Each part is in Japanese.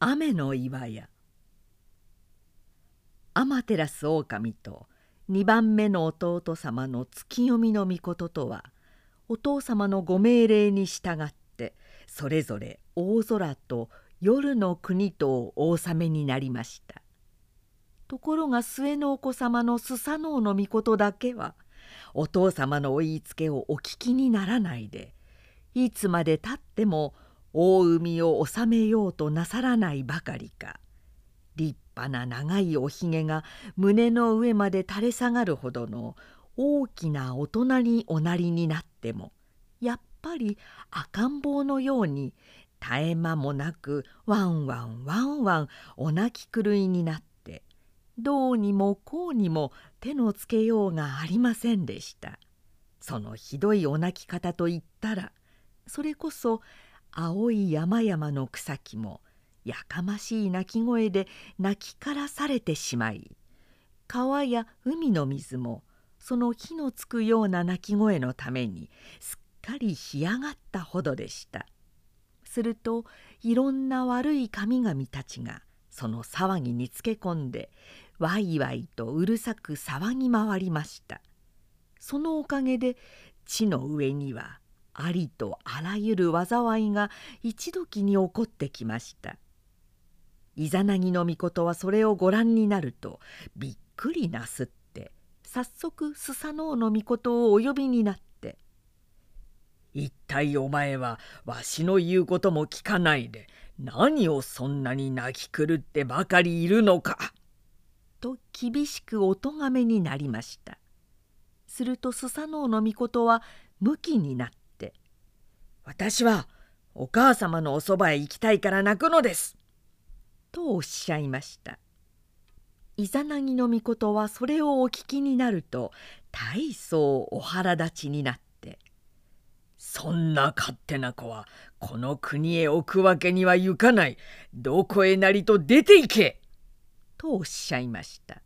雨の岩屋天照大神と2番目の弟様の月読みの御事とはお父様のご命令に従ってそれぞれ大空と夜の国とをお納めになりました。ところが末のお子様のスサノオの御事だけはお父様のお言いつけをお聞きにならないでいつまでたっても大海を治めようとなさらないばかりか立派な長いおひげが胸の上まで垂れ下がるほどの大きな大人におなりになってもやっぱり赤ん坊のように絶え間もなくワンワンワンワンお泣き狂いになってどうにもこうにも手のつけようがありませんでした。そのひどいお泣き方といったらそれこそ青い山々の草木もやかましい鳴き声で泣きからされてしまい川や海の水もその火のつくような鳴き声のためにすっかり干上がったほどでした。するといろんな悪い神々たちがその騒ぎにつけ込んでわいわいとうるさく騒ぎ回りました。そのおかげで地の上にはありとあらゆる災いが一時に起こってきました。イザナギの御事はそれをご覧になるとびっくりなすって早速スサノオの御事をお呼びになって「一体お前はわしの言うことも聞かないで何をそんなに泣き狂ってばかりいるのか」と厳しくお咎めになりました。するとスサノオの御事はムキになっ私はお母様のおそばへ行きたいから泣くのです。とおっしゃいました。イザナギの御事はそれをお聞きになると大層お腹立ちになって「そんな勝手な子はこの国へ置くわけにはいかないどこへなりと出て行け!」とおっしゃいました。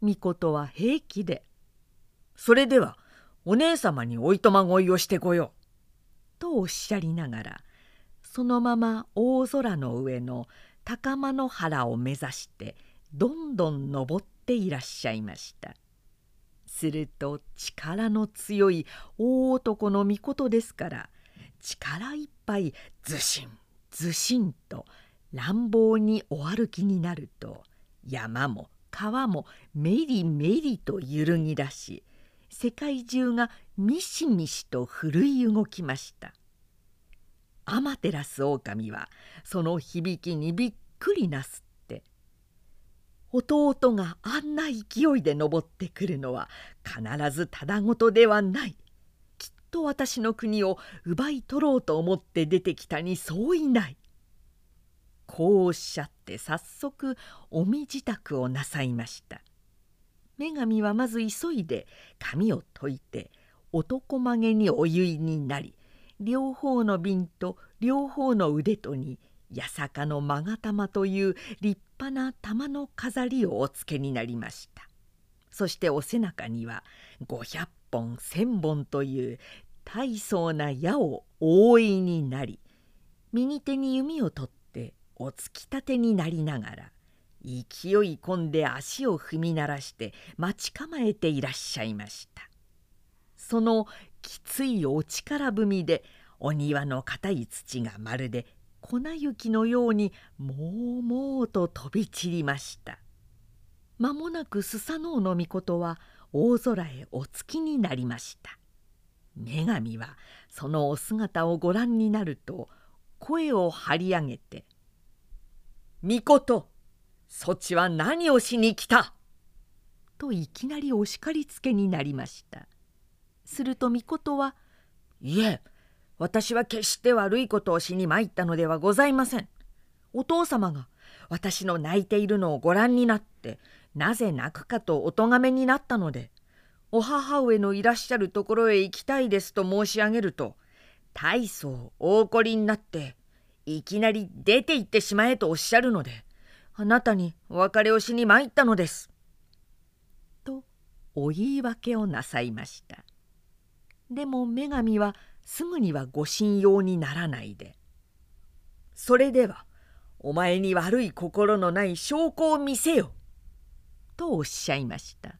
御事は平気で「それではお姉様においとまごいをしてこよう」とおっしゃりながらそのまま大空の上の高間の原を目指してどんどん登っていらっしゃいました。すると力の強い大男の御事ですから力いっぱいずしんずしんと乱暴にお歩きになると山も川もメリメリと揺るぎ出し世界中がミシミシと震い動きました。天照大神はその響きにびっくりなすって弟があんな勢いで登ってくるのは必ずただごとではない。きっと私の国を奪い取ろうと思って出てきたにそういない。こうおっしゃって早速お身支度をなさいました。女神はまず急いで髪を解いて男曲げにお湯になり両方の瓶と両方の腕とに八坂の勾玉という立派な玉の飾りをおつけになりました。そしてお背中には500本1,000本という大層な矢を覆いになり右手に弓を取ってお突き立てになりながら勢い込んで足を踏み鳴らして待ち構えていらっしゃいました。そのきついお力踏みでお庭の硬い土がまるで粉雪のようにもうもうと飛び散りました。間もなくスサノオノミコトは大空へお月になりました。女神はそのお姿をご覧になると声を張り上げて「みことそちは何をしに来た?」といきなりお叱りつけになりました。すると巫女は「いえ私は決して悪いことをしに参ったのではございません。お父様が私の泣いているのをご覧になってなぜ泣くかとお咎めになったのでお母上のいらっしゃるところへ行きたいですと申し上げると大層大怒りになっていきなり出て行ってしまえとおっしゃるのであなたにお別れをしに参ったのです。とお言い訳をなさいました。でも女神はすぐにはご信用にならないで「それではお前に悪い心のない証拠を見せよ」とおっしゃいました。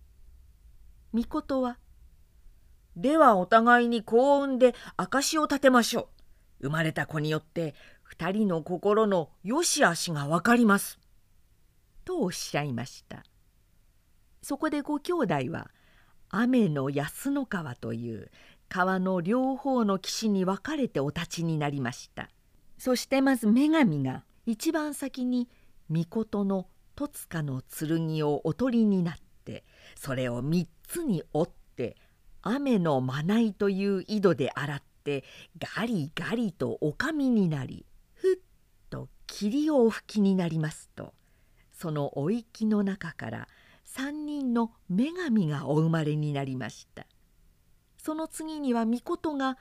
御事は「ではお互いに幸運で証を立てましょう。生まれた子によって2人の心の良し悪しが分かります」とおっしゃいましたそこでご兄弟は雨の安の川という川の両方の岸に分かれてお立ちになりました。そしてまず女神が一番先に御事の戸塚の剣をおとりになってそれを三つに折って雨のまないという井戸で洗ってガリガリとおかみになりふっと霧をお吹きになりますと。そのお息の中から三人の女神がお生まれになりました。その次には御事が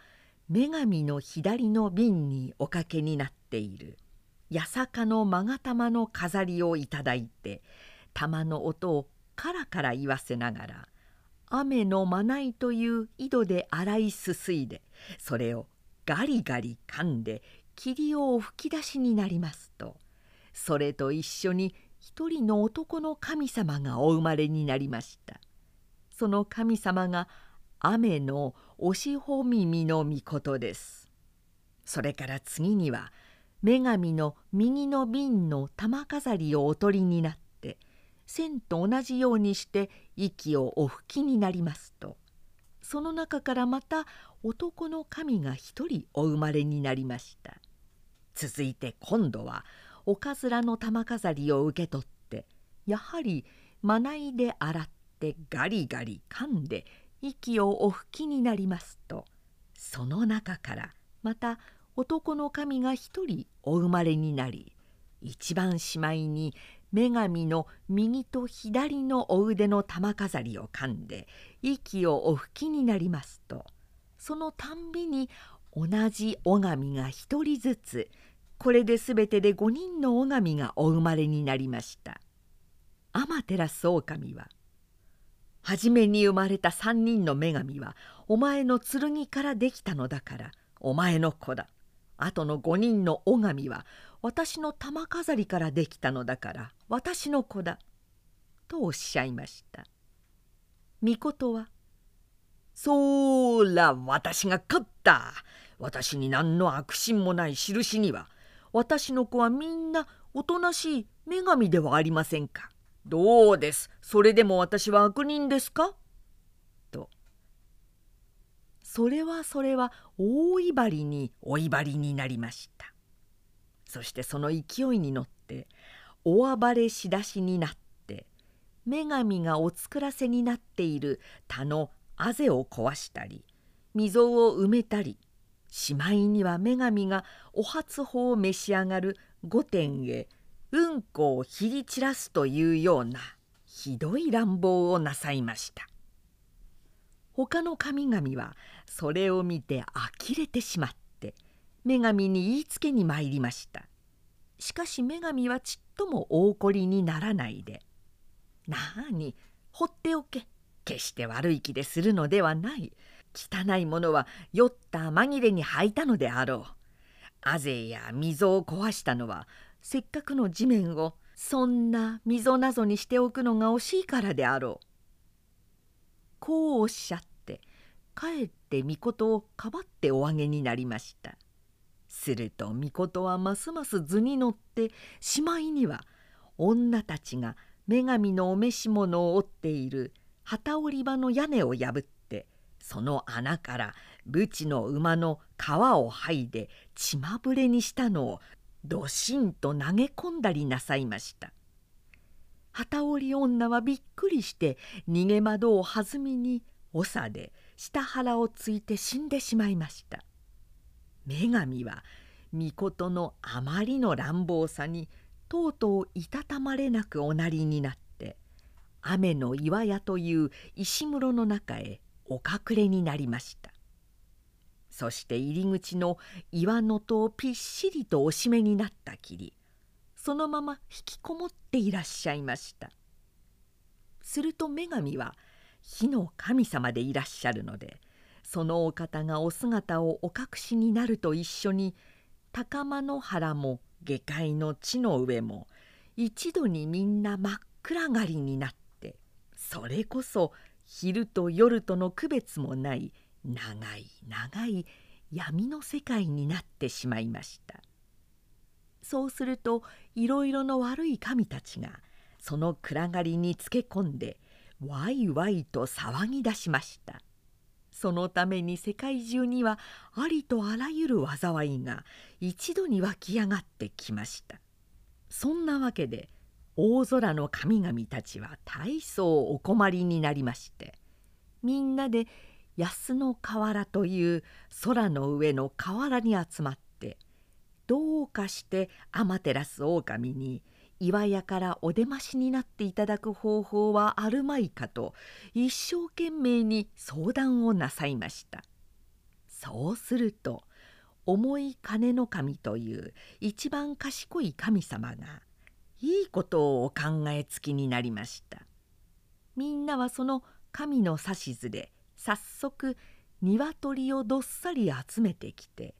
女神の左の瓶におかけになっている。八坂の勾玉の飾りをいただいて玉の音をカラカラ言わせながら雨のまないという井戸で洗いすすいでそれをガリガリ噛んで霧を吹き出しになりますとそれと一緒に一人の男の神様がお生まれになりました。その神様が雨のおしほ耳の御事です。それから次には女神の右の瓶の玉飾りをおとりになって線と同じようにして息をお吹きになりますとその中からまた男の神が一人お生まれになりました。続いて今度はおかずらの玉飾りを受け取ってやはりまないで洗ってガリガリ噛んで息をお吹きになりますとその中からまた男の神が一人お生まれになり一番しまいに女神の右と左のお腕の玉飾りを噛んで息をお吹きになりますとそのたんびに同じ拝みが一人ずつこれで全てで5人の拝がお生まれになりました。天照大神は「初めに生まれた3人の女神はお前の剣からできたのだからお前の子だ」あとの5人の拝は私の玉飾りからできたのだから私の子だ」とおっしゃいました。御事は「そら私が勝った私に何の悪心もない印には私の子はみんなおとなしい女神ではありませんか。どうです？それでも私は悪人ですか?」と。それはそれは大威張りにお威張りになりました。そしてその勢いに乗って大暴れしだしになって女神がお作らせになっている田のあぜを壊したり溝を埋めたりしまいには女神がお初法を召し上がる御殿へうんこをひり散らすというようなひどい乱暴をなさいました。他の神々はそれを見て呆れてしまって女神に言いつけに参りました。しかし女神はちっとも大怒りにならないで「なあに放っておけ決して悪い気でするのではない。汚いものは酔った紛れに履いたのであろう。あぜや溝を壊したのはせっかくの地面をそんな溝なぞにしておくのが惜しいからであろう。こうおっしゃってかえって御事をかばってお上げになりました。すると御事はますます図に乗ってしまいには女たちが女神のお召し物を折っている旗織り場の屋根を破ってその穴からブチの馬の皮を剥いで血まぶれにしたのをどしんと投げ込んだりなさいました。旗織女はびっくりして逃げ窓を弾みに長で下腹をついて死んでしまいました。女神は御事のあまりの乱暴さにとうとういたたまれなくおなりになって雨の岩屋という石室の中へお隠れになりましたそして入り口の岩の戸をぴっしりとおしめになったきりそのまま引きこもっていらっしゃいました。すると女神は火の神様でいらっしゃるのでそのお方がお姿をお隠しになると一緒に高間の原も下界の地の上も一度にみんな真っ暗がりになってそれこそ昼と夜との区別もない長い長い闇の世界になってしまいました。そうするといろいろの悪い神たちがその暗がりにつけ込んでわいわいと騒ぎ出しました。そのために世界中にはありとあらゆる災いが一度に湧き上がってきました。そんなわけで大空の神々たちは大層お困りになりましてみんなで安の河原という空の上の河原に集まってどうかして天照大神に岩屋からお出ましになっていただく方法はあるまいかと一生懸命に相談をなさいました。そうすると重い金の神という一番賢い神様がいいことをお考えつきになりました。みんなはその神の指図で早速鶏をどっさり集めてきて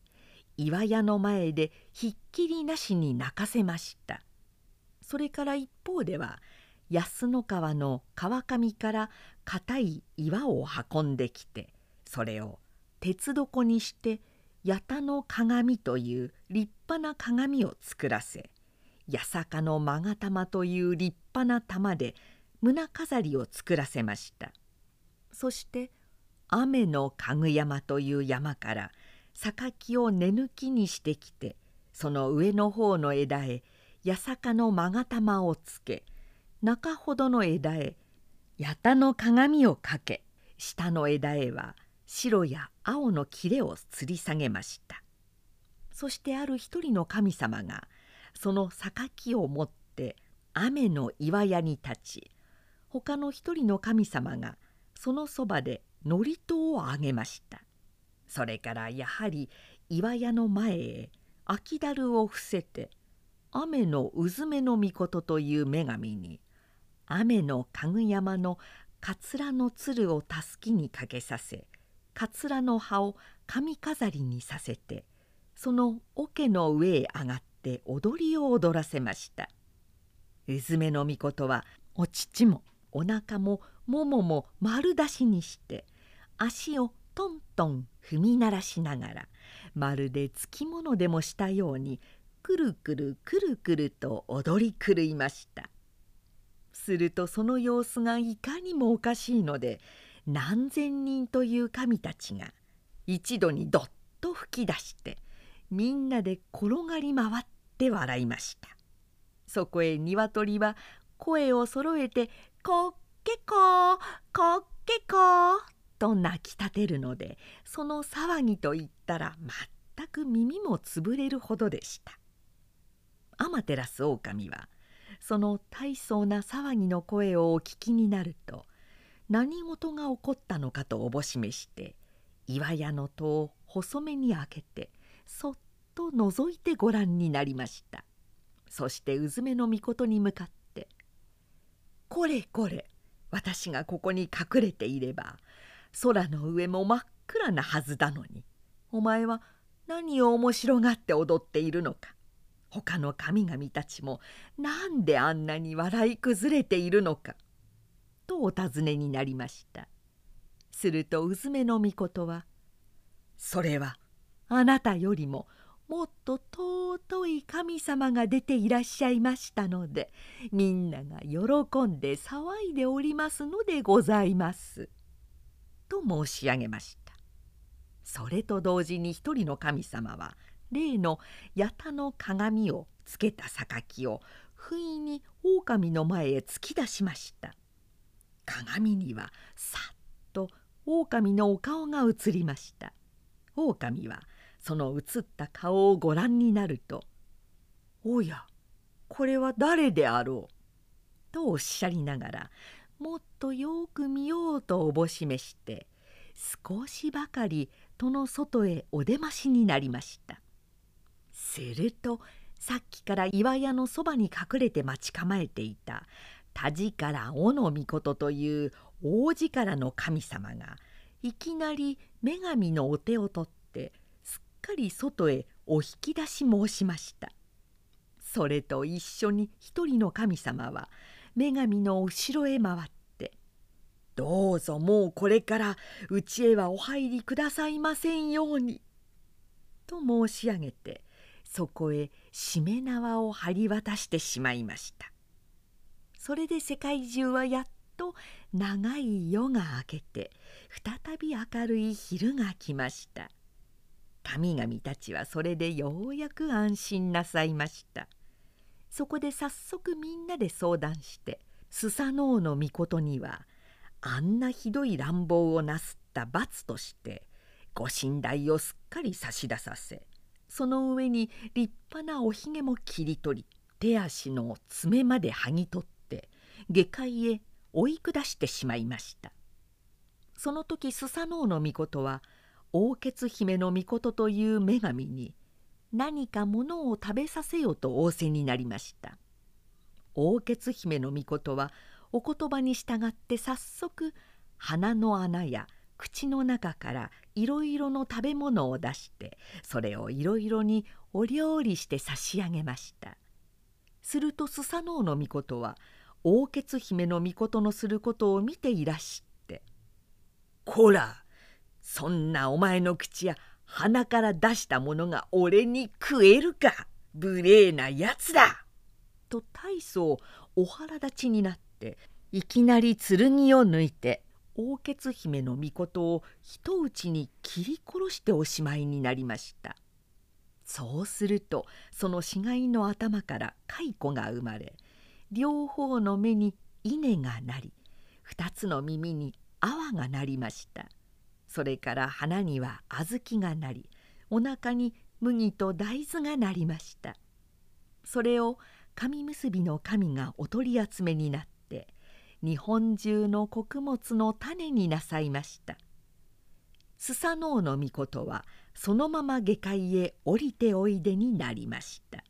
岩屋の前でひっきりなしに泣かせました。それから一方では安の川の川上から硬い岩を運んできてそれを鉄床にして八田の鏡という立派な鏡を作らせ八坂の勾玉という立派な玉で胸飾りを作らせました。そして雨のかぐ山という山から榊を根抜きにしてきてその上の方の枝へ八坂の勾玉をつけ中ほどの枝へ八田の鏡をかけ下の枝へは白や青の切れを吊り下げました。そしてある一人の神様がその榊を持って雨の岩屋に立ち他の一人の神様がそのそばで祝詞をあげました。それからやはり岩屋の前へ秋だるを伏せて雨のうずめの御事という女神に雨のかぐ山のかつらの鶴をたすきにかけさせかつらの葉を髪飾りにさせてその桶の上へ上がって踊りを踊らせました。うずめの御事はお乳もお腹もももも丸出しにして足をトントン踏み鳴らしながらまるでつきものでもしたようにくるくるくるくると踊り狂いました。するとその様子がいかにもおかしいので何千人という神たちが一度にどっと吹き出してみんなで転がり回って笑いました。そこへ鶏は声をそろえて「こっけここっけこ」と泣きたてるのでその騒ぎといったら全く耳もつぶれるほどでした。天照大神はその大層な騒ぎの声をお聞きになると何事が起こったのかとおぼしめして岩屋の戸を細めに開けてそっと覗いてご覧になりました。そしてうずめの御に向かって「これこれ私がここに隠れていれば空の上も真っ暗なはずだのに。お前は何を面白がって踊っているのか。他の神々たちもなんであんなに笑い崩れているのか」とお尋ねになりました。するとうずめの御事は「それはあなたよりももっと尊い神様が出ていらっしゃいましたのでみんなが喜んで騒いでおりますのでございます」と申し上げました。それと同時に一人の神様は例の八田の鏡をつけた榊を不意に狼の前へ突き出しました。鏡にはさっと狼のお顔が映りました。狼はその映った顔をご覧になると「おやこれは誰であろう」とおっしゃりながらもっとよく見ようとおぼしめして少しばかり戸の外へお出ましになりましたするとさっきから岩屋のそばに隠れて待ち構えていた田力尾の御事という大力の神様がいきなり女神のお手を取ってすっかり外へお引き出し申しました。それと一緒に一人の神様は女神の後ろへ回って「どうぞもうこれからうちへはお入りくださいませんように」と申し上げてそこへしめ縄を張り渡してしまいました。それで世界中はやっと長い夜が明けて再び明るい昼が来ました。神々たちはそれでようやく安心なさいました。そこで早速みんなで相談してスサノオノミコトにはあんなひどい乱暴をなすった罰としてご神代をすっかり差し出させその上に立派なおひげも切り取り手足の爪まで剥ぎ取って下界へ追い下してしまいました。その時スサノオノミコトは王血姫の御事という女神に何かものを食べさせよと仰せになりました。王血姫の御事はお言葉に従って早速鼻の穴や口の中からいろいろの食べ物を出してそれをいろいろにお料理して差し上げました。するとスサノオノミコトは王血姫の御事のすることを見ていらして「こらそんなお前の口や鼻から出したものが俺に食えるか無礼なやつだ!」と大層お腹立ちになっていきなり剣を抜いて王血姫の御事を一打ちに切り殺しておしまいになりましたそうするとその死骸の頭から蚕が生まれ両方の目に稲がなり二つの耳に泡がなりましたそれから花には小豆がなりお腹に麦と大豆がなりました。それを紙結びの神がお取り集めになって日本中の穀物の種になさいました。スサノオノミコトはそのまま下界へ降りておいでになりました。